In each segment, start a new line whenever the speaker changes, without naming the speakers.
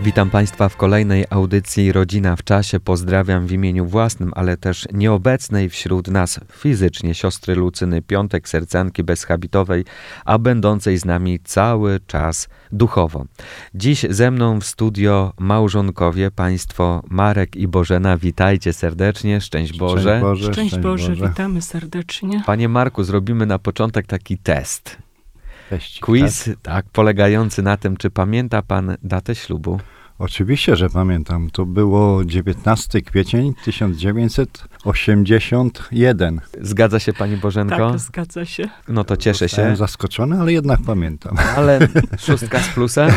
Witam Państwa w kolejnej audycji Rodzina w czasie. Pozdrawiam w imieniu własnym, ale też nieobecnej wśród nas fizycznie siostry Lucyny Piątek, sercanki bezhabitowej, a będącej z nami cały czas duchowo. Dziś ze mną w studio małżonkowie, Państwo Marek i Bożena. Witajcie serdecznie, szczęść Boże.
Szczęść Boże,
Szczęść
szczęść
Boże,
Boże.
witamy serdecznie.
Panie Marku, zrobimy na początek taki test.
Cześć.
Quiz, tak, polegający na tym, czy pamięta Pan datę ślubu?
Oczywiście, że pamiętam. To było 19 kwiecień 1981.
Zgadza się Pani Bożenko?
Tak, zgadza się.
No to cieszę się.
Zostałem zaskoczony, ale jednak pamiętam.
Ale szóstka z plusem?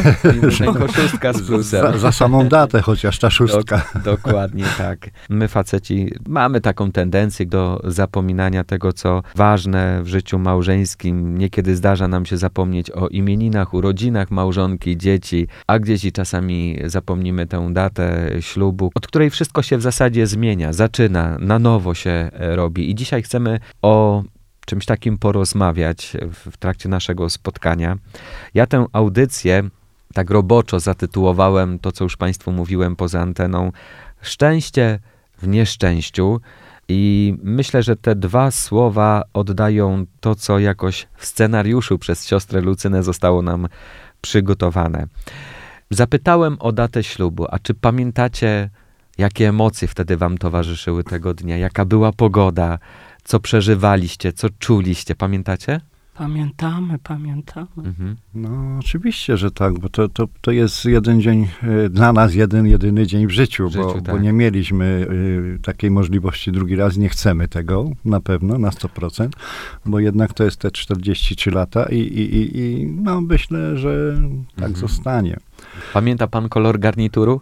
Mimo szóstka z plusem.
Za, za samą datę, chociaż ta szóstka.
Dok- dokładnie tak. My faceci mamy taką tendencję do zapominania tego, co ważne w życiu małżeńskim. Niekiedy zdarza nam się zapomnieć o imieninach, urodzinach małżonki, dzieci, a gdzieś i czasami zapomnimy tę datę ślubu, od której wszystko się w zasadzie zmienia, zaczyna, na nowo się e, robi. I dzisiaj chcemy o czymś takim porozmawiać w, trakcie naszego spotkania. Ja tę audycję tak roboczo zatytułowałem to, co już Państwu mówiłem poza anteną, Szczęście w nieszczęściu. I myślę, że te dwa słowa oddają to, co jakoś w scenariuszu przez siostrę Lucynę zostało nam przygotowane. Zapytałem o datę ślubu, a czy pamiętacie, jakie emocje wtedy wam towarzyszyły tego dnia? Jaka była pogoda? Co przeżywaliście? Co czuliście? Pamiętacie?
Pamiętamy, pamiętamy.
Mhm.
No, oczywiście, że tak, bo to, to, to jest jeden dzień, e, dla nas jeden, jedyny dzień w życiu,
W życiu,
bo,
tak.
bo nie mieliśmy e, takiej możliwości drugi raz, nie chcemy tego na pewno, na 100%, bo jednak to jest te 43 lata i, i, i, i no, myślę, że tak
Mhm.
zostanie.
Pamięta pan kolor garnituru?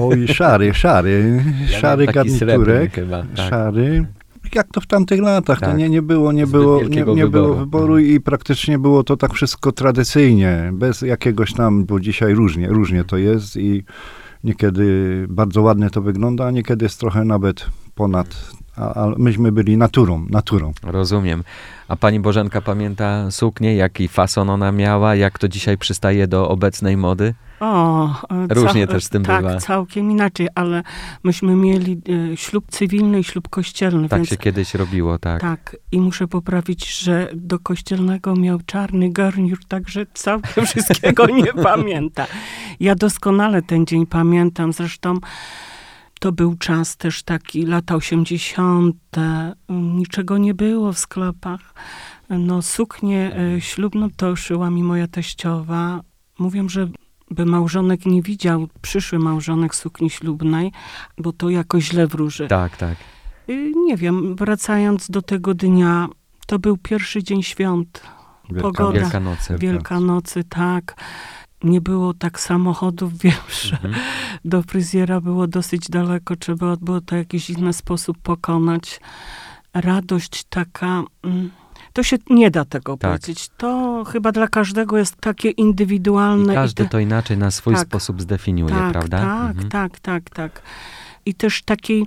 Oj, szary, szary,
Ja
szary garniturek,
chyba, tak.
szary. Jak to w tamtych latach,
Tak.
to nie, nie było, nie
Zbyt
było, nie, nie było
wyboru.
wyboru i praktycznie było to tak wszystko tradycyjnie, bez jakiegoś tam, bo dzisiaj różnie, różnie to jest i niekiedy bardzo ładnie to wygląda, a niekiedy jest trochę nawet ponad, a, a myśmy byli naturą, naturą.
Rozumiem. A pani Bożenka pamięta suknię, jaki fason ona miała, jak to dzisiaj przystaje do obecnej mody?
O, e,
Różnie też z tym
tak,
bywa.
całkiem inaczej, ale myśmy mieli e, ślub cywilny i ślub kościelny,
Tak
więc
się kiedyś robiło, tak.
tak. I muszę poprawić, że do kościelnego miał czarny garnitur, także całkiem wszystkiego nie pamięta. Ja doskonale ten dzień pamiętam, zresztą to był czas też taki, lata 80., niczego nie było w sklepach. No suknię e, ślubną to szyła mi moja teściowa. Mówią, że by małżonek nie widział, przyszły małżonek sukni ślubnej, bo to jakoś źle wróży.
Tak, tak.
Y, Nie wiem, wracając do tego dnia, to był pierwszy dzień świąt,
Wielka-
Pogoda.
Wielkanocy.
Wielkanocy, tak. Nie było tak samochodów, wiem, że
Mhm.
do fryzjera było dosyć daleko, trzeba było to w jakiś inny sposób pokonać. Radość taka, mm, to się nie da tego
Tak.
powiedzieć. To chyba dla każdego jest takie
I
indywidualne.
każdy
te-
to inaczej na swój
Tak.
sposób zdefiniuje,
tak,
prawda?
Tak,
Mhm.
tak, tak, tak. I też takiej,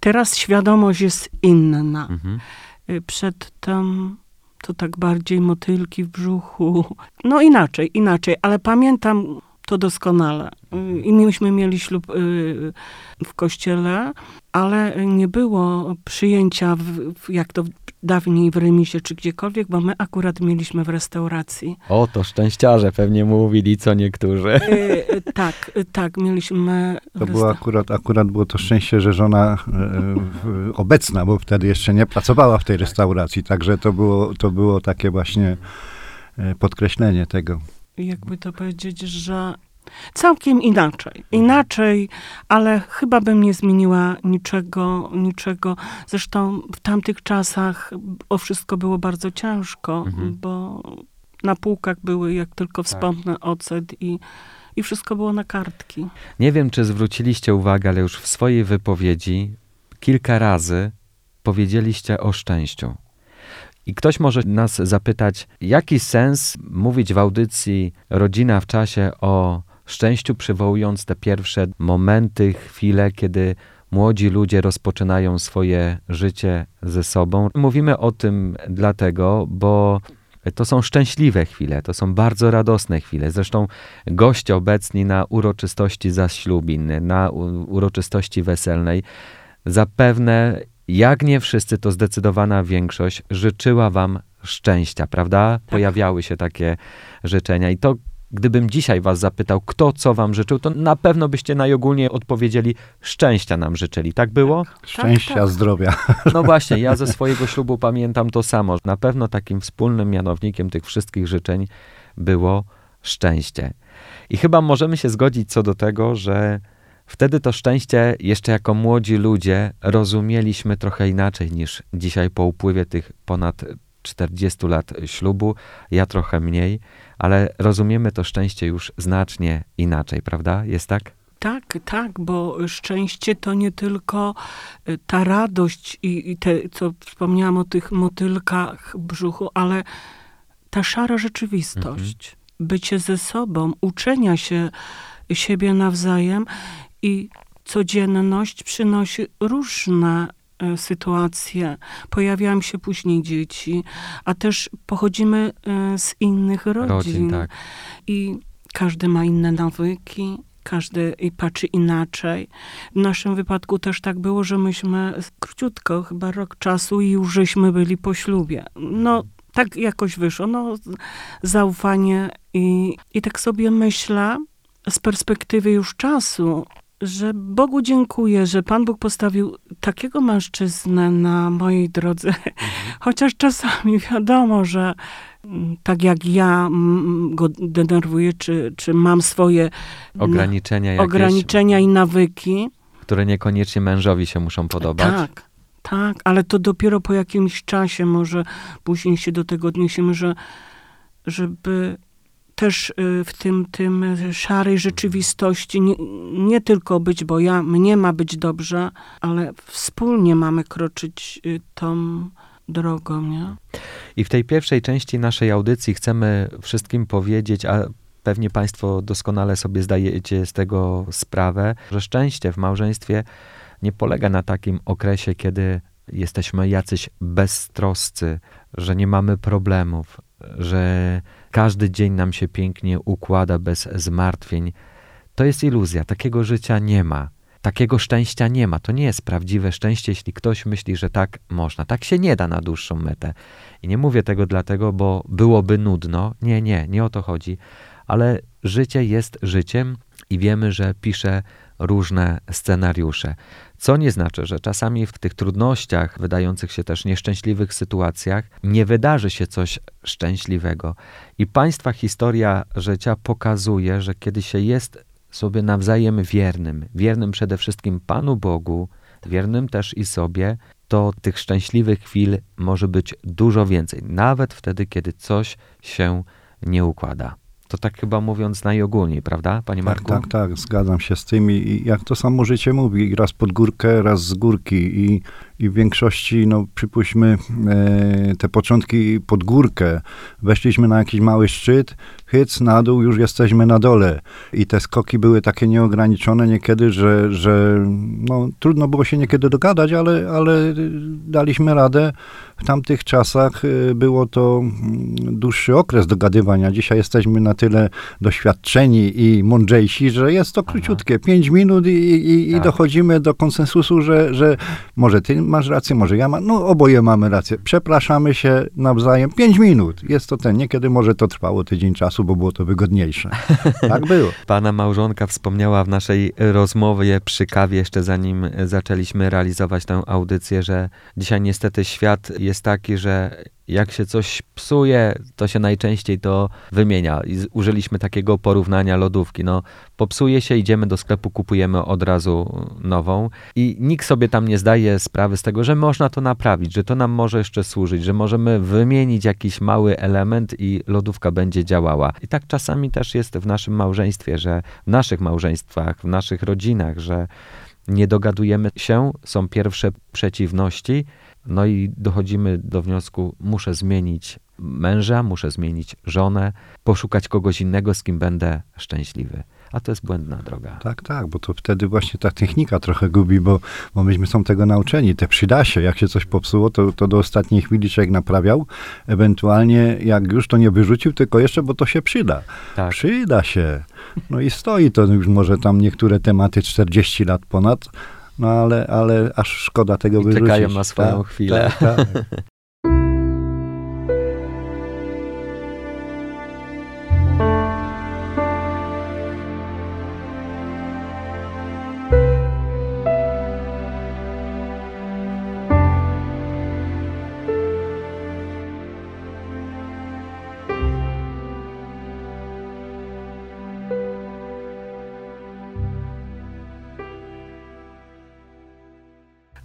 teraz świadomość jest inna.
Mhm.
Y, Przedtem to tak bardziej motylki w brzuchu. No inaczej, inaczej, ale pamiętam to doskonale. Y, I myśmy mieli ślub y, w kościele, ale nie było przyjęcia, w, w, jak to dawniej w remisie czy gdziekolwiek, bo my akurat mieliśmy w restauracji.
O, to szczęściarze pewnie mówili co niektórzy.
Y, y, tak, y, tak, mieliśmy...
To było akurat, akurat było to szczęście, że żona w- obecna, bo wtedy jeszcze nie pracowała w tej restauracji, także to było, to było takie właśnie podkreślenie tego.
Jakby to powiedzieć, że całkiem inaczej. Inaczej, ale chyba bym nie zmieniła niczego, niczego. Zresztą w tamtych czasach o wszystko było bardzo ciężko,
Mhm.
bo na półkach były, jak tylko wspomnę, ocet i, i wszystko było na kartki.
Nie wiem, czy zwróciliście uwagę, ale już w swojej wypowiedzi kilka razy powiedzieliście o szczęściu. I ktoś może nas zapytać, jaki sens mówić w audycji Rodzina w czasie o szczęściu, przywołując te pierwsze momenty, chwile, kiedy młodzi ludzie rozpoczynają swoje życie ze sobą. Mówimy o tym dlatego, bo to są szczęśliwe chwile, to są bardzo radosne chwile. Zresztą goście obecni na uroczystości zaślubin, na uroczystości weselnej, zapewne, jak nie wszyscy, to zdecydowana większość życzyła wam szczęścia, prawda? Tak. Pojawiały się takie życzenia i to Gdybym dzisiaj was zapytał, kto co wam życzył, to na pewno byście najogólniej odpowiedzieli, szczęścia nam życzyli. Tak było? Tak,
szczęścia, tak, tak. zdrowia.
No właśnie, ja ze swojego ślubu pamiętam to samo. Na pewno takim wspólnym mianownikiem tych wszystkich życzeń było szczęście. I chyba możemy się zgodzić co do tego, że wtedy to szczęście jeszcze jako młodzi ludzie rozumieliśmy trochę inaczej niż dzisiaj po upływie tych ponad 40 lat ślubu, ja trochę mniej, ale rozumiemy to szczęście już znacznie inaczej, prawda? Jest tak?
Tak, tak, bo szczęście to nie tylko y, ta radość i, i te, co wspomniałam o tych motylkach w brzuchu, ale ta szara rzeczywistość, mhm. bycie ze sobą, uczenia się siebie nawzajem i codzienność przynosi różne E, sytuacje. Pojawiają się później dzieci, a też pochodzimy e, z innych rodzin. rodzin tak. I każdy ma inne nawyki, każdy patrzy inaczej. W naszym wypadku też tak było, że myśmy króciutko, chyba rok czasu i już żeśmy byli po ślubie. No, tak jakoś wyszło. No, zaufanie i, i tak sobie myślę, z perspektywy już czasu, że Bogu dziękuję, że Pan Bóg postawił takiego mężczyznę na mojej drodze. Mhm. Chociaż czasami wiadomo, że tak jak ja go denerwuję, czy, czy mam swoje
ograniczenia, jakieś,
ograniczenia i nawyki.
Które niekoniecznie mężowi się muszą podobać.
Tak, tak, ale to dopiero po jakimś czasie może później się do tego odniesiemy, że żeby też y, w tym, tym szarej rzeczywistości nie, nie, tylko być, bo ja, mnie ma być dobrze, ale wspólnie mamy kroczyć y, tą drogą, nie?
I w tej pierwszej części naszej audycji chcemy wszystkim powiedzieć, a pewnie Państwo doskonale sobie zdajecie z tego sprawę, że szczęście w małżeństwie nie polega na takim okresie, kiedy jesteśmy jacyś beztroscy, że nie mamy problemów, że każdy dzień nam się pięknie układa bez zmartwień. To jest iluzja, takiego życia nie ma. Takiego szczęścia nie ma. To nie jest prawdziwe szczęście, jeśli ktoś myśli, że tak można. Tak się nie da na dłuższą metę. I nie mówię tego dlatego, bo byłoby nudno. Nie, nie, nie o to chodzi. Ale życie jest życiem i wiemy, że pisze różne scenariusze. Co nie znaczy, że czasami w tych trudnościach, wydających się też nieszczęśliwych sytuacjach, nie wydarzy się coś szczęśliwego. I państwa historia życia pokazuje, że kiedy się jest sobie nawzajem wiernym, wiernym przede wszystkim Panu Bogu, wiernym też i sobie, to tych szczęśliwych chwil może być dużo więcej, nawet wtedy, kiedy coś się nie układa. To tak chyba mówiąc najogólniej, prawda, panie
tak,
Marku?
Tak, tak, zgadzam się z tym i jak to samo życie mówi, raz pod górkę, raz z górki. I i w większości, no przypuśćmy, e, te początki pod górkę, weszliśmy na jakiś mały szczyt, hyc, na dół, już jesteśmy na dole. I te skoki były takie nieograniczone niekiedy, że, że no, trudno było się niekiedy dogadać, ale, ale daliśmy radę. W tamtych czasach e, było to mm, dłuższy okres dogadywania. Dzisiaj jesteśmy na tyle doświadczeni i mądrzejsi, że jest to króciutkie, pięć minut i, i, i tak. dochodzimy do konsensusu, że, że może ty masz rację, może ja mam, no oboje mamy rację. Przepraszamy się nawzajem. Pięć minut. Jest to ten. Niekiedy może to trwało tydzień czasu, bo było to wygodniejsze. Tak było.
Pana małżonka wspomniała w naszej rozmowie przy kawie, jeszcze zanim zaczęliśmy realizować tę audycję, że dzisiaj niestety świat jest taki, że Jak się coś psuje, to się najczęściej to wymienia. I użyliśmy takiego porównania lodówki. No, popsuje się, idziemy do sklepu, kupujemy od razu nową i nikt sobie tam nie zdaje sprawy z tego, że można to naprawić, że to nam może jeszcze służyć, że możemy wymienić jakiś mały element i lodówka będzie działała. I tak czasami też jest w naszym małżeństwie, że w naszych małżeństwach, w naszych rodzinach, że nie dogadujemy się, są pierwsze przeciwności, no i dochodzimy do wniosku, muszę zmienić męża, muszę zmienić żonę, poszukać kogoś innego, z kim będę szczęśliwy. A to jest błędna droga.
Tak, tak, bo to wtedy właśnie ta technika trochę gubi, bo, bo myśmy są tego nauczeni. Te przyda się, jak się coś popsuło, to, to do ostatniej chwili człowiek naprawiał. Ewentualnie jak już to nie wyrzucił, tylko jeszcze, bo to się przyda.
Tak.
Przyda się. No i stoi to już może tam niektóre tematy 40 lat ponad, no ale, ale aż szkoda tego
I
wyrzucić.
czekają na swoją
tak,
chwilę.
Tak, tak.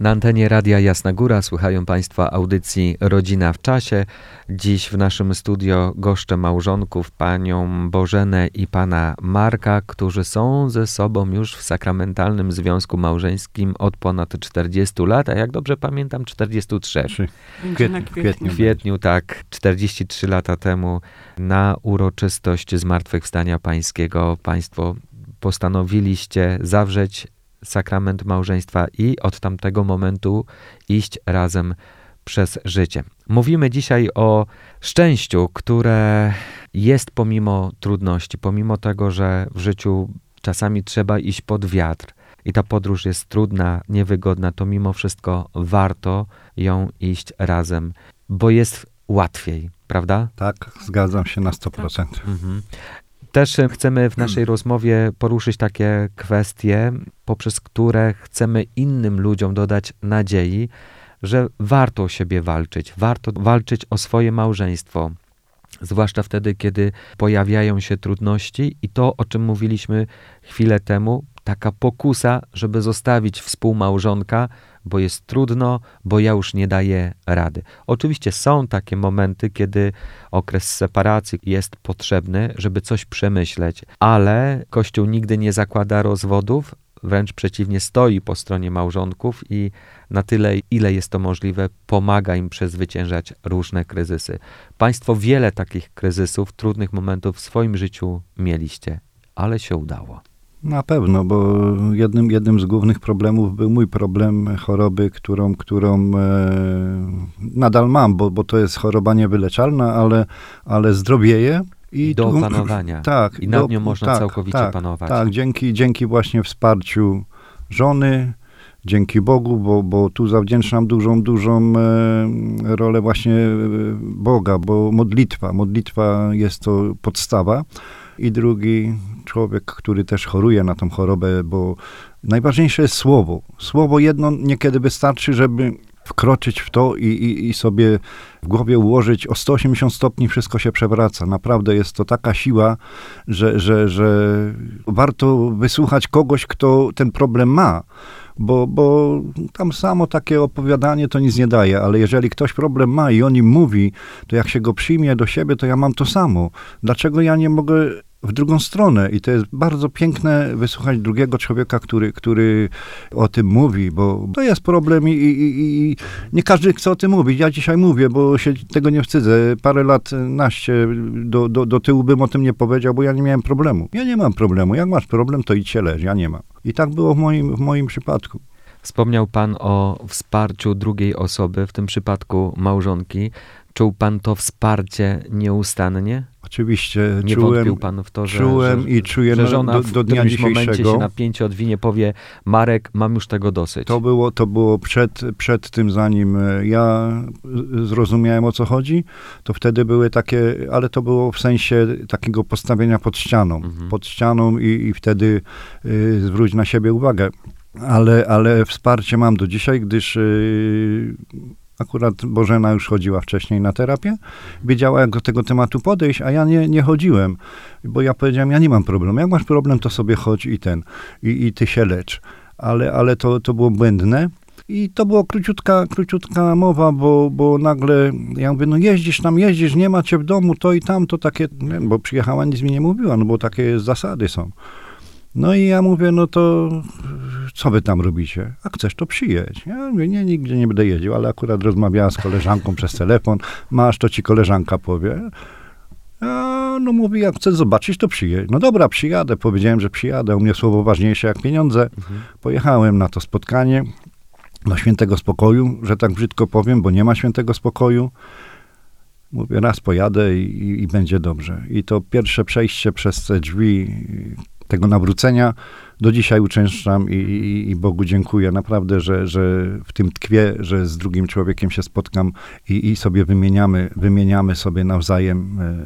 Na antenie Radia Jasna Góra słuchają Państwa audycji Rodzina w czasie. Dziś w naszym studio goszczę małżonków, panią Bożenę i pana Marka, którzy są ze sobą już w sakramentalnym związku małżeńskim od ponad 40 lat, a jak dobrze pamiętam 43.
Trzy.
Będzie na
kwietniu,
kwietniu.
W kwietniu, tak, 43 lata temu na uroczystość Zmartwychwstania Pańskiego Państwo postanowiliście zawrzeć sakrament małżeństwa i od tamtego momentu iść razem przez życie. Mówimy dzisiaj o szczęściu, które jest pomimo trudności, pomimo tego, że w życiu czasami trzeba iść pod wiatr i ta podróż jest trudna, niewygodna, to mimo wszystko warto ją iść razem, bo jest łatwiej, prawda?
Tak, zgadzam się na 100%.
Mhm. Też e, chcemy w naszej rozmowie poruszyć takie kwestie, poprzez które chcemy innym ludziom dodać nadziei, że warto o siebie walczyć, warto walczyć o swoje małżeństwo. Zwłaszcza wtedy, kiedy pojawiają się trudności i to, o czym mówiliśmy chwilę temu, taka pokusa, żeby zostawić współmałżonka, bo jest trudno, bo ja już nie daję rady. Oczywiście są takie momenty, kiedy okres separacji jest potrzebny, żeby coś przemyśleć, ale Kościół nigdy nie zakłada rozwodów, wręcz przeciwnie, stoi po stronie małżonków i na tyle, ile jest to możliwe, pomaga im przezwyciężać różne kryzysy. Państwo wiele takich kryzysów, trudnych momentów w swoim życiu mieliście, ale się udało.
Na pewno, bo jednym, jednym z głównych problemów był mój problem choroby, którą, którą e, nadal mam, bo, bo to jest choroba niewyleczalna, ale, ale zdrowieje. I
do
tu-
opanowania.
Tak.
I nad
do-
nią można
tak,
całkowicie
tak,
panować.
Tak, dzięki, dzięki właśnie wsparciu żony, dzięki Bogu, bo, bo tu zawdzięczam dużą, dużą e, rolę właśnie e, Boga, bo modlitwa, modlitwa jest to podstawa. I drugi człowiek, który też choruje na tą chorobę, bo najważniejsze jest słowo. Słowo jedno niekiedy wystarczy, żeby wkroczyć w to i, i, i sobie w głowie ułożyć o 180 stopni wszystko się przewraca. Naprawdę jest to taka siła, że, że, że warto wysłuchać kogoś, kto ten problem ma. Bo, bo tam samo takie opowiadanie to nic nie daje, ale jeżeli ktoś problem ma i o nim mówi, to jak się go przyjmie do siebie, to ja mam to samo. Dlaczego ja nie mogę w drugą stronę? I to jest bardzo piękne wysłuchać drugiego człowieka, który, który o tym mówi, bo to jest problem i, i, i- nie każdy chce o tym mówić. Ja dzisiaj mówię, bo się tego nie wstydzę. Parę lat, naście do, do, do tyłu bym o tym nie powiedział, bo ja nie miałem problemu. Ja nie mam problemu. Jak masz problem, to idź się leż. Ja nie mam. I tak było w moim, w moim przypadku.
Wspomniał Pan o wsparciu drugiej osoby, w tym przypadku małżonki. Czuł Pan to wsparcie nieustannie?
Oczywiście
Nie
czułem,
wątpił Pan w to, że,
czułem
że,
i czuję
że żona
do,
w
do dnia
momencie
dzisiejszego.
się napięcie odwinie, powie Marek, mam już tego dosyć.
To było, to było przed, przed tym, zanim e, ja zrozumiałem o co chodzi, to wtedy były takie, ale to było w sensie takiego postawienia pod ścianą.
Mhm.
Pod ścianą i, i wtedy y, zwróć na siebie uwagę. Ale, ale wsparcie mam do dzisiaj, gdyż y, Akurat Bożena już chodziła wcześniej na terapię, wiedziała, jak do tego tematu podejść, a ja nie, nie chodziłem, bo ja powiedziałem, ja nie mam problemu. Jak masz problem, to sobie chodź i ten, i, i ty się lecz. Ale, ale to, to było błędne. I to była króciutka, króciutka mowa, bo, bo nagle ja mówię, no jeździsz tam, jeździsz, nie macie w domu, to i tam, to takie, bo przyjechała, nic mi nie mówiła, no bo takie zasady są. No i ja mówię, no to co wy tam robicie? A chcesz, to przyjedź. Ja mówię, nie, nigdzie nie będę jeździł, ale akurat rozmawiała z koleżanką przez telefon. Masz, to ci koleżanka powie. A, no mówi, jak chcesz zobaczyć, to przyjedź. No dobra, przyjadę. Powiedziałem, że przyjadę. U mnie słowo ważniejsze jak pieniądze. Mhm. Pojechałem na to spotkanie do świętego spokoju, że tak brzydko powiem, bo nie ma świętego spokoju. Mówię, raz pojadę i, i, będzie dobrze. I to pierwsze przejście przez te drzwi tego nawrócenia. Do dzisiaj uczęszczam i, i, i, Bogu dziękuję. Naprawdę, że, że w tym tkwie, że z drugim człowiekiem się spotkam i, i sobie wymieniamy, wymieniamy sobie nawzajem e,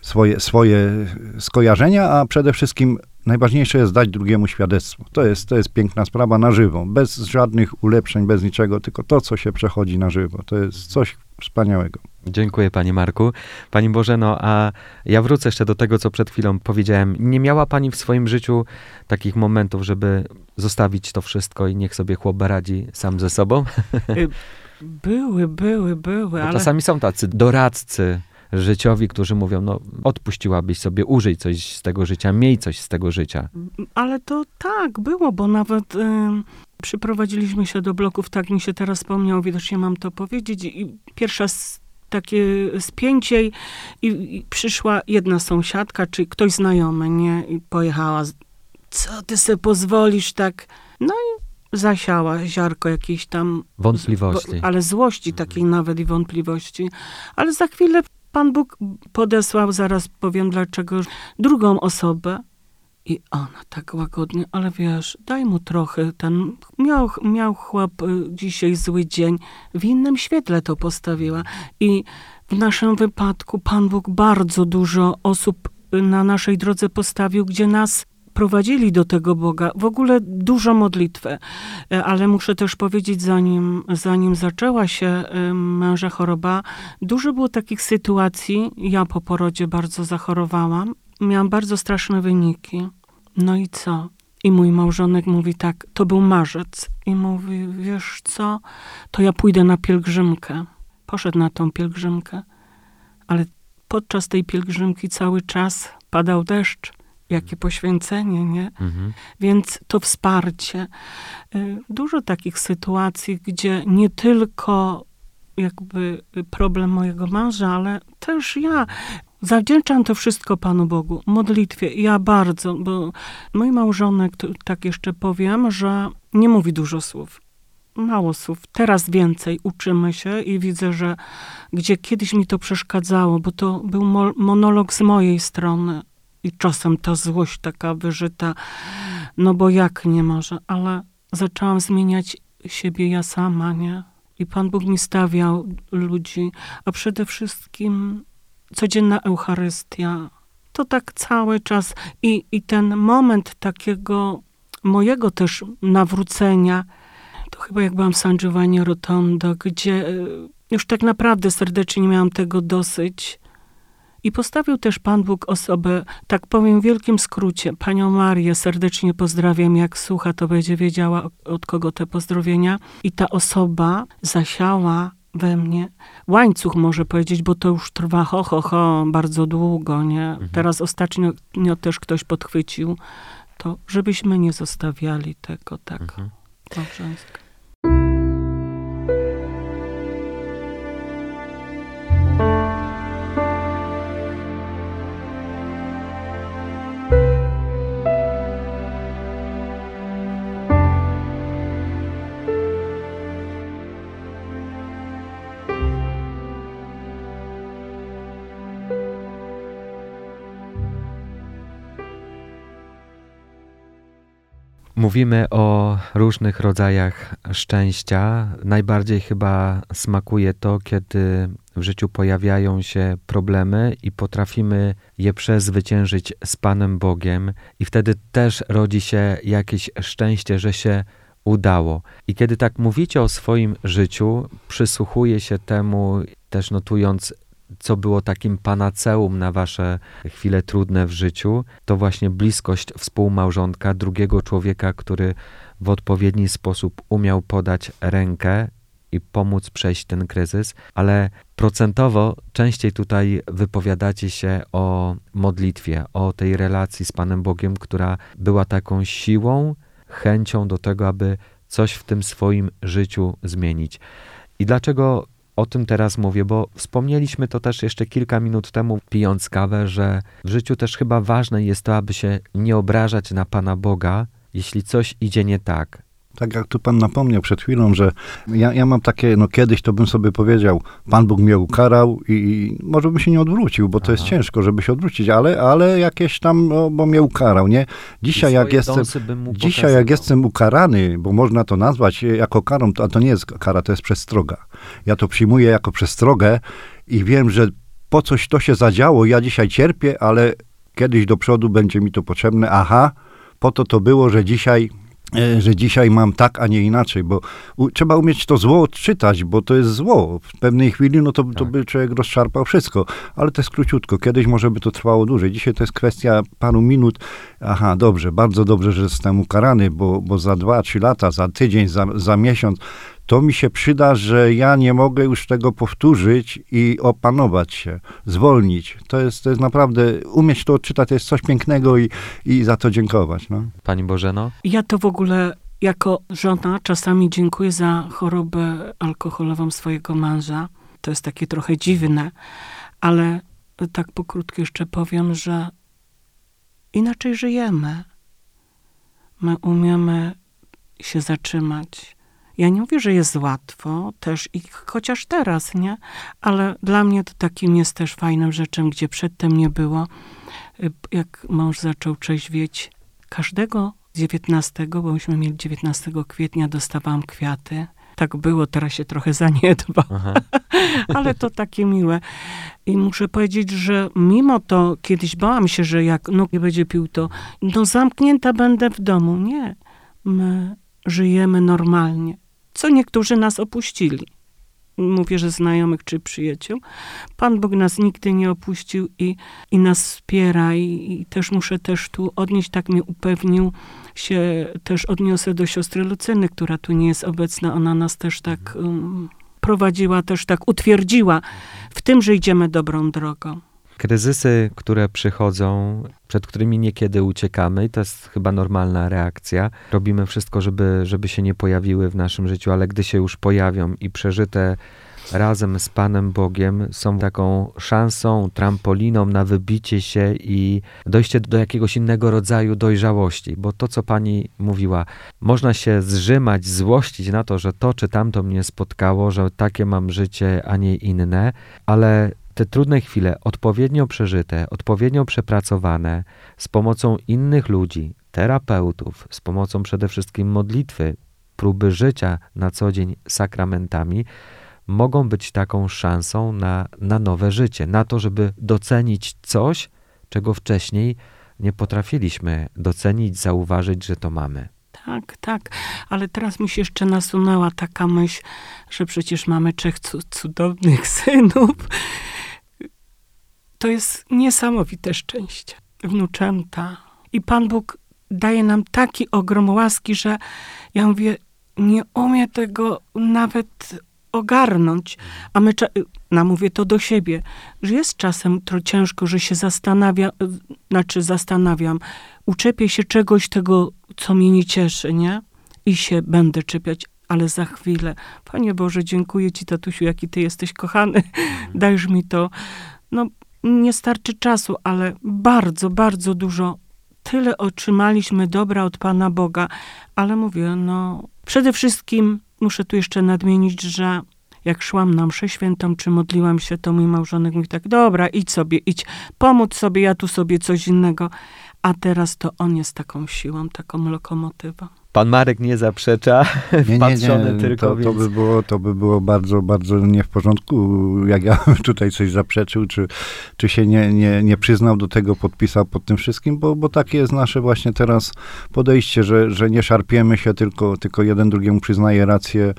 swoje, swoje skojarzenia, a przede wszystkim najważniejsze jest dać drugiemu świadectwo. To jest, to jest piękna sprawa na żywo, bez żadnych ulepszeń, bez niczego, tylko to, co się przechodzi na żywo. To jest coś wspaniałego.
Dziękuję Pani Marku. Pani Bożeno, a ja wrócę jeszcze do tego, co przed chwilą powiedziałem. Nie miała Pani w swoim życiu takich momentów, żeby zostawić to wszystko i niech sobie chłop radzi sam ze sobą?
Y, były, były, były, ale...
Czasami są tacy doradcy życiowi, którzy mówią, no odpuściłabyś sobie, użyj coś z tego życia, miej coś z tego życia.
Ale to tak, było, bo nawet... Y przyprowadziliśmy się do bloków, tak mi się teraz wspomniało, widocznie mam to powiedzieć. I pierwsza takie spięcie i, i, przyszła jedna sąsiadka, czy ktoś znajomy, nie? I pojechała. Co ty sobie pozwolisz tak? No i zasiała ziarko jakiejś tam...
Wątpliwości.
ale złości takiej nawet i wątpliwości. Ale za chwilę Pan Bóg podesłał, zaraz powiem dlaczego, drugą osobę, i ona tak łagodnie, ale wiesz, daj mu trochę, ten, miał, miał chłop y, dzisiaj zły dzień, w innym świetle to postawiła. I w naszym wypadku Pan Bóg bardzo dużo osób y, na naszej drodze postawił, gdzie nas prowadzili do tego Boga. W ogóle dużo modlitwę. Y, ale muszę też powiedzieć, zanim, zanim zaczęła się męża choroba, dużo było takich sytuacji. Ja po porodzie bardzo zachorowałam miałam bardzo straszne wyniki. No i co? I mój małżonek mówi tak, to był marzec. I mówi, wiesz co, to ja pójdę na pielgrzymkę. Poszedł na tą pielgrzymkę, ale podczas tej pielgrzymki cały czas padał deszcz. Jakie poświęcenie, nie? Mhm. Więc to wsparcie. Y, dużo takich sytuacji, gdzie nie tylko jakby problem mojego męża, ale też ja Zawdzięczam to wszystko Panu Bogu, modlitwie. Ja bardzo, bo mój małżonek, tak jeszcze powiem, że nie mówi dużo słów. Mało słów. Teraz więcej uczymy się i widzę, że gdzie kiedyś mi to przeszkadzało, bo to był monolog z mojej strony i czasem ta złość taka wyżyta, no bo jak nie może, ale zaczęłam zmieniać siebie ja sama, nie? I Pan Bóg mi stawiał ludzi, a przede wszystkim codzienna Eucharystia. To tak cały czas i, i ten moment takiego mojego też nawrócenia, to chyba jak byłam w San Giovanni Rotondo, gdzie e, już tak naprawdę serdecznie miałam tego dosyć. I postawił też Pan Bóg osobę, tak powiem w wielkim skrócie, Panią Marię serdecznie pozdrawiam, jak słucha, to będzie wiedziała od kogo te pozdrowienia. I ta osoba zasiała we mnie. Łańcuch może powiedzieć, bo to już trwa ho, ho, ho bardzo długo, nie? Mhm. Teraz ostatnio też ktoś podchwycił to, żebyśmy nie zostawiali tego tak mhm. małżeństwa.
Mówimy o różnych rodzajach szczęścia. Najbardziej chyba smakuje to, kiedy w życiu pojawiają się problemy i potrafimy je przezwyciężyć z Panem Bogiem, i wtedy też rodzi się jakieś szczęście, że się udało. I kiedy tak mówicie o swoim życiu, przysłuchuję się temu, też notując, co było takim panaceum na wasze chwile trudne w życiu, to właśnie bliskość współmałżonka, drugiego człowieka, który w odpowiedni sposób umiał podać rękę i pomóc przejść ten kryzys, ale procentowo częściej tutaj wypowiadacie się o modlitwie, o tej relacji z Panem Bogiem, która była taką siłą, chęcią do tego, aby coś w tym swoim życiu zmienić. I dlaczego o tym teraz mówię? Bo wspomnieliśmy to też jeszcze kilka minut temu, pijąc kawę, że w życiu też chyba ważne jest to, aby się nie obrażać na Pana Boga, jeśli coś idzie nie tak.
Tak jak tu pan napomniał przed chwilą, że ja, ja mam takie, no kiedyś to bym sobie powiedział, Pan Bóg mnie ukarał i, i może bym się nie odwrócił, bo to
Aha.
jest ciężko, żeby się odwrócić, ale, ale jakieś tam, no, bo mnie ukarał, nie? Dzisiaj jak jestem, dzisiaj jak jestem ukarany, bo można to nazwać jako karą, to, a to nie jest kara, to jest przestroga. Ja to przyjmuję jako przestrogę i wiem, że po coś to się zadziało, ja dzisiaj cierpię, ale kiedyś do przodu będzie mi to potrzebne, aha, po to to było, że dzisiaj e, że dzisiaj mam tak, a nie inaczej, bo u, trzeba umieć to zło odczytać, bo to jest zło. W pewnej chwili, no to, to
Tak.
by człowiek rozszarpał wszystko, ale to jest króciutko. Kiedyś może by to trwało dłużej. Dzisiaj to jest kwestia paru minut. Aha, dobrze, bardzo dobrze, że jestem ukarany, bo, bo za dwa, trzy lata, za tydzień, za, za miesiąc, to mi się przyda, że ja nie mogę już tego powtórzyć i opanować się, zwolnić. To jest, to jest naprawdę, umieć to odczytać, to jest coś pięknego i, i za to dziękować. No.
Pani Bożeno?
Ja to w ogóle jako żona czasami dziękuję za chorobę alkoholową swojego męża. To jest takie trochę dziwne, ale tak pokrótko jeszcze powiem, że inaczej żyjemy. My umiemy się zatrzymać. Ja nie mówię, że jest łatwo, też i chociaż teraz, nie? Ale dla mnie to takim jest też fajnym rzeczem, gdzie przedtem nie było. Jak mąż zaczął trzeźwieć, każdego 19, bo myśmy mieli 19 kwietnia, dostawałam kwiaty. Tak było, teraz się trochę zaniedba, ale to takie miłe. I muszę powiedzieć, że mimo to kiedyś bałam się, że jak no nie będzie pił, to no zamknięta będę w domu. Nie. My żyjemy normalnie. Co niektórzy nas opuścili. Mówię, że znajomych czy przyjaciół. Pan Bóg nas nigdy nie opuścił i, i nas wspiera i, i też muszę też tu odnieść, tak mnie upewnił, się też odniosę do siostry Lucyny, która tu nie jest obecna. Ona nas też tak um, prowadziła, też tak utwierdziła w tym, że idziemy dobrą drogą.
Kryzysy, które przychodzą, przed którymi niekiedy uciekamy, i to jest chyba normalna reakcja. Robimy wszystko, żeby, żeby się nie pojawiły w naszym życiu, ale gdy się już pojawią i przeżyte razem z Panem Bogiem, są taką szansą, trampoliną na wybicie się i dojście do jakiegoś innego rodzaju dojrzałości. Bo to, co Pani mówiła, można się zrzymać, złościć na to, że to czy tamto mnie spotkało, że takie mam życie, a nie inne, ale te trudne chwile, odpowiednio przeżyte, odpowiednio przepracowane, z pomocą innych ludzi, terapeutów, z pomocą przede wszystkim modlitwy, próby życia na co dzień sakramentami, mogą być taką szansą na, na nowe życie, na to, żeby docenić coś, czego wcześniej nie potrafiliśmy docenić, zauważyć, że to mamy.
Tak, tak, ale teraz mi się jeszcze nasunęła taka myśl, że przecież mamy trzech cu- cudownych synów. To jest niesamowite szczęście. Wnuczęta. I Pan Bóg daje nam taki ogrom łaski, że ja mówię, nie umie tego nawet ogarnąć. A my, cza- no mówię to do siebie, że jest czasem to ciężko, że się zastanawia, znaczy zastanawiam, uczepię się czegoś tego, co mnie nie cieszy, nie? I się będę czepiać, ale za chwilę. Panie Boże, dziękuję Ci, tatusiu, jaki Ty jesteś kochany. Dajesz mi to. No, nie starczy czasu, ale bardzo, bardzo dużo. Tyle otrzymaliśmy dobra od Pana Boga, ale mówię, no, przede wszystkim muszę tu jeszcze nadmienić, że jak szłam na mszę świętą, czy modliłam się, to mój małżonek mówi tak, dobra, idź sobie, idź, pomóc sobie, ja tu sobie coś innego. A teraz to on jest taką siłą, taką lokomotywą.
Pan Marek nie zaprzecza,
Nie, nie,
wpatrzony
nie,
tylko,
to, to,
więc...
by było, to by było bardzo, bardzo nie w porządku, jak ja bym tutaj coś zaprzeczył, czy, czy się nie, nie, nie przyznał do tego, podpisał pod tym wszystkim, bo, bo takie jest nasze właśnie teraz podejście, że, że nie szarpiemy się, tylko, tylko jeden drugiemu przyznaje rację.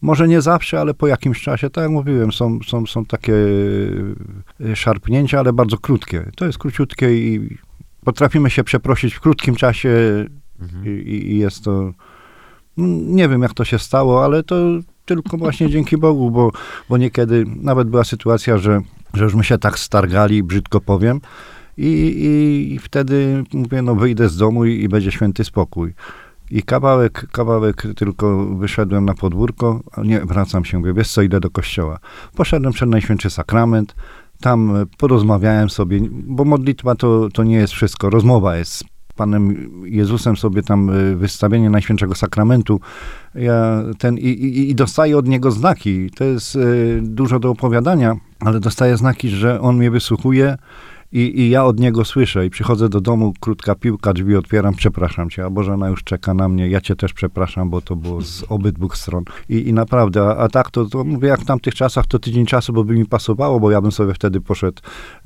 Może nie zawsze, ale po jakimś czasie, tak jak mówiłem, są, są, są takie y, szarpnięcia, ale bardzo krótkie. To jest króciutkie i potrafimy się przeprosić w krótkim czasie I, i jest to. mm, Nie wiem, jak to się stało, ale to tylko właśnie dzięki Bogu, bo, bo niekiedy nawet była sytuacja, że, że już my się tak stargali, brzydko powiem, i, i, i wtedy mówię, no wyjdę z domu i, i będzie święty spokój. I kawałek, kawałek tylko wyszedłem na podwórko, nie, wracam się, mówię, wiesz co, idę do kościoła. Poszedłem przed Najświętszy Sakrament, tam e, porozmawiałem sobie, bo modlitwa to, to nie jest wszystko, rozmowa jest Panem Jezusem sobie tam e, wystawienie Najświętszego Sakramentu. Ja ten, i, i, I dostaję od Niego znaki. To jest e, dużo do opowiadania, ale dostaję znaki, że On mnie wysłuchuje i, i ja od Niego słyszę. I przychodzę do domu, krótka piłka, drzwi otwieram, przepraszam Cię, a Bożena już czeka na mnie, ja Cię też przepraszam, bo to było z obydwu stron. I, i naprawdę, a, a tak to, to mówię, jak w tamtych czasach, to tydzień czasu, bo by mi pasowało, bo ja bym sobie wtedy poszedł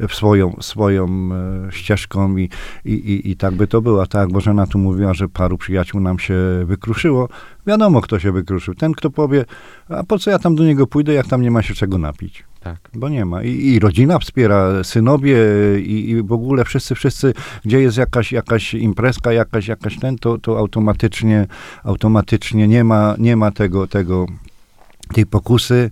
w swoją, swoją e, ścieżką i, i, i, i tak by to było. A tak jak Bożena tu mówiła, że paru przyjaciół nam się wykruszyło, wiadomo, kto się wykruszył. Ten, kto powie, a po co ja tam do niego pójdę, jak tam nie ma się czego napić.
Tak.
Bo nie ma. I, I rodzina wspiera, synowie i, i w ogóle wszyscy, wszyscy, gdzie jest jakaś, jakaś imprezka, jakaś, jakaś ten, to, to automatycznie, automatycznie nie ma, nie ma tego, tego, tej pokusy.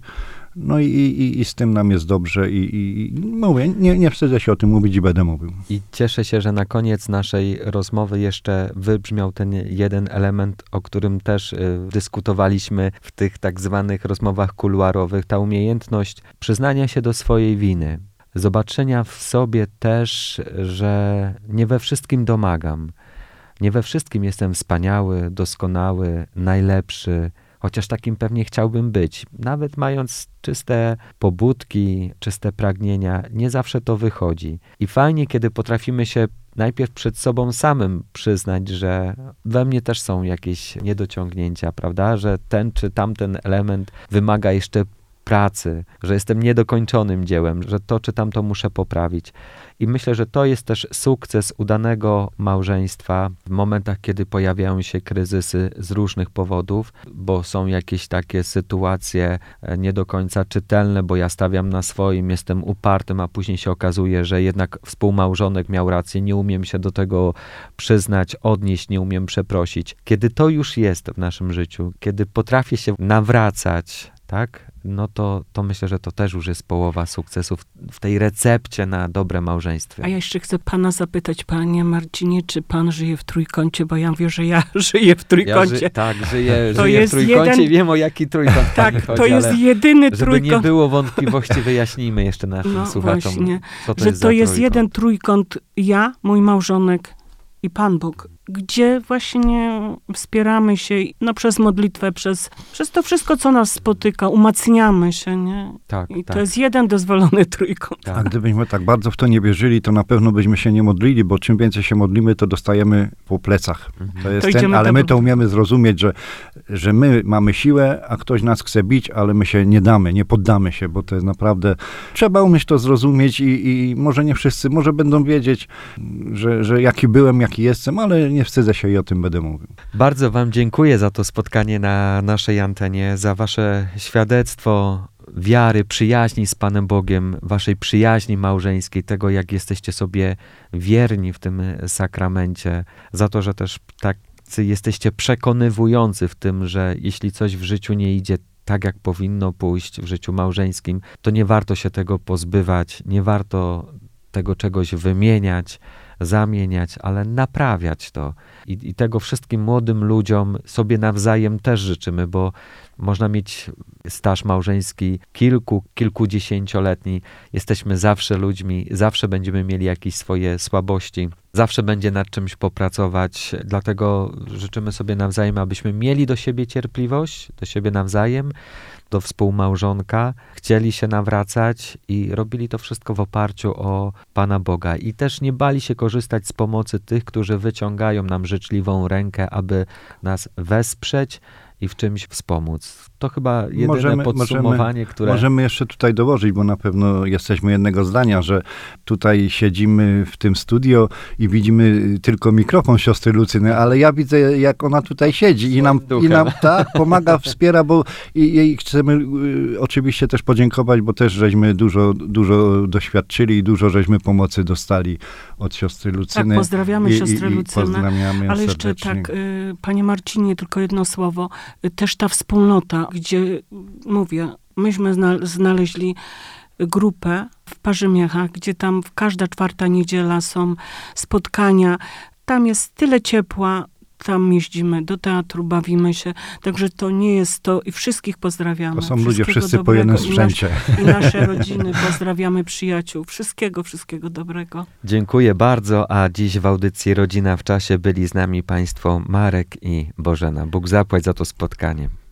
No i, i, i z tym nam jest dobrze i, i i mówię, nie, nie wstydzę się o tym mówić i będę mówił.
I cieszę się, że na koniec naszej rozmowy jeszcze wybrzmiał ten jeden element, o którym też y, dyskutowaliśmy w tych tak zwanych rozmowach kuluarowych. Ta umiejętność przyznania się do swojej winy. Zobaczenia w sobie też, że nie we wszystkim domagam. Nie we wszystkim jestem wspaniały, doskonały, najlepszy, chociaż takim pewnie chciałbym być. Nawet mając czyste pobudki, czyste pragnienia, nie zawsze to wychodzi. I fajnie, kiedy potrafimy się najpierw przed sobą samym przyznać, że we mnie też są jakieś niedociągnięcia, prawda? Że ten czy tamten element wymaga jeszcze pracy, że jestem niedokończonym dziełem, że to czy tamto muszę poprawić. I myślę, że to jest też sukces udanego małżeństwa w momentach, kiedy pojawiają się kryzysy z różnych powodów, bo są jakieś takie sytuacje e, nie do końca czytelne, bo ja stawiam na swoim, jestem upartym, a później się okazuje, że jednak współmałżonek miał rację, nie umiem się do tego przyznać, odnieść, nie umiem przeprosić. Kiedy to już jest w naszym życiu, kiedy potrafię się nawracać, tak? No to, to myślę, że to też już jest połowa sukcesu w, w tej recepcie na dobre małżeństwo.
A ja jeszcze chcę pana zapytać, panie Marcinie, czy pan żyje w trójkącie, bo ja wiem, że ja żyję w
Ja
trójkącie.
ży, tak, żyję,
To
żyję w trójkącie
jeden-
i wiem o jaki trójkąt
tak,
chodzi,
to jest jedyny
żeby nie
trójkąt.
było wątpliwości, wyjaśnijmy jeszcze naszym
No
słuchaczom,
właśnie,
to
że
jest
to jest
trójkąt.
jeden trójkąt, ja, mój małżonek i Pan Bóg, gdzie właśnie wspieramy się no, przez modlitwę, przez, przez to wszystko, co nas spotyka, umacniamy się, nie?
Tak,
I
tak,
to jest jeden dozwolony trójkąt.
tak.
A gdybyśmy tak bardzo w to nie wierzyli, to na pewno byśmy się nie modlili, bo czym więcej się modlimy, to dostajemy po plecach.
Mhm.
To jest
To
ten, ale my to umiemy zrozumieć, że, że my mamy siłę, a ktoś nas chce bić, ale my się nie damy, nie poddamy się, bo to jest naprawdę... Trzeba umieć to zrozumieć i, i może nie wszyscy, może będą wiedzieć, że, że jaki byłem, jaki jestem, ale nie wstydzę się i o tym będę mówił.
Bardzo Wam dziękuję za to spotkanie na naszej antenie, za Wasze świadectwo wiary, przyjaźni z Panem Bogiem, Waszej przyjaźni małżeńskiej, tego jak jesteście sobie wierni w tym sakramencie, za to, że też tacy jesteście przekonywujący w tym, że jeśli coś w życiu nie idzie tak, jak powinno pójść w życiu małżeńskim, to nie warto się tego pozbywać, nie warto tego czegoś wymieniać, zamieniać, ale naprawiać to. I, I tego wszystkim młodym ludziom sobie nawzajem też życzymy, bo Można mieć staż małżeński kilku, kilkudziesięcioletni. Jesteśmy zawsze ludźmi, zawsze będziemy mieli jakieś swoje słabości, zawsze będzie nad czymś popracować. Dlatego życzymy sobie nawzajem, abyśmy mieli do siebie cierpliwość, do siebie nawzajem, do współmałżonka, chcieli się nawracać i robili to wszystko w oparciu o Pana Boga. I też nie bali się korzystać z pomocy tych, którzy wyciągają nam życzliwą rękę, aby nas wesprzeć i w czymś wspomóc. To chyba jedyne
Możemy-
podsumowanie,
możemy-
które...
Możemy jeszcze tutaj dołożyć, bo na pewno jesteśmy jednego zdania, że tutaj siedzimy w tym studio i widzimy tylko mikrofon siostry Lucyny, ale ja widzę, jak ona tutaj siedzi i nam, i nam tak pomaga, wspiera, bo i, jej chcemy y, oczywiście też podziękować, bo też żeśmy dużo, dużo doświadczyli i dużo żeśmy pomocy dostali od siostry
Tak,
Lucyny.
pozdrawiamy
I-
siostrę
i-
Lucynę.
Pozdrawiamy
Ale jeszcze tak, y, panie Marcinie, tylko jedno słowo. Y, Też ta wspólnota, gdzie mówię, myśmy zna- znaleźli grupę w Parzymiechach, gdzie tam w każda czwarta niedziela są spotkania. Tam jest tyle ciepła, tam jeździmy do teatru, bawimy się. Także to nie jest to i wszystkich pozdrawiamy.
To są ludzie wszyscy po jednym
i nasz-
sprzęcie.
I nasze rodziny pozdrawiamy przyjaciół. Wszystkiego, wszystkiego dobrego.
Dziękuję bardzo, a dziś w audycji Rodzina w czasie byli z nami Państwo Marek i Bożena. Bóg zapłać za to spotkanie.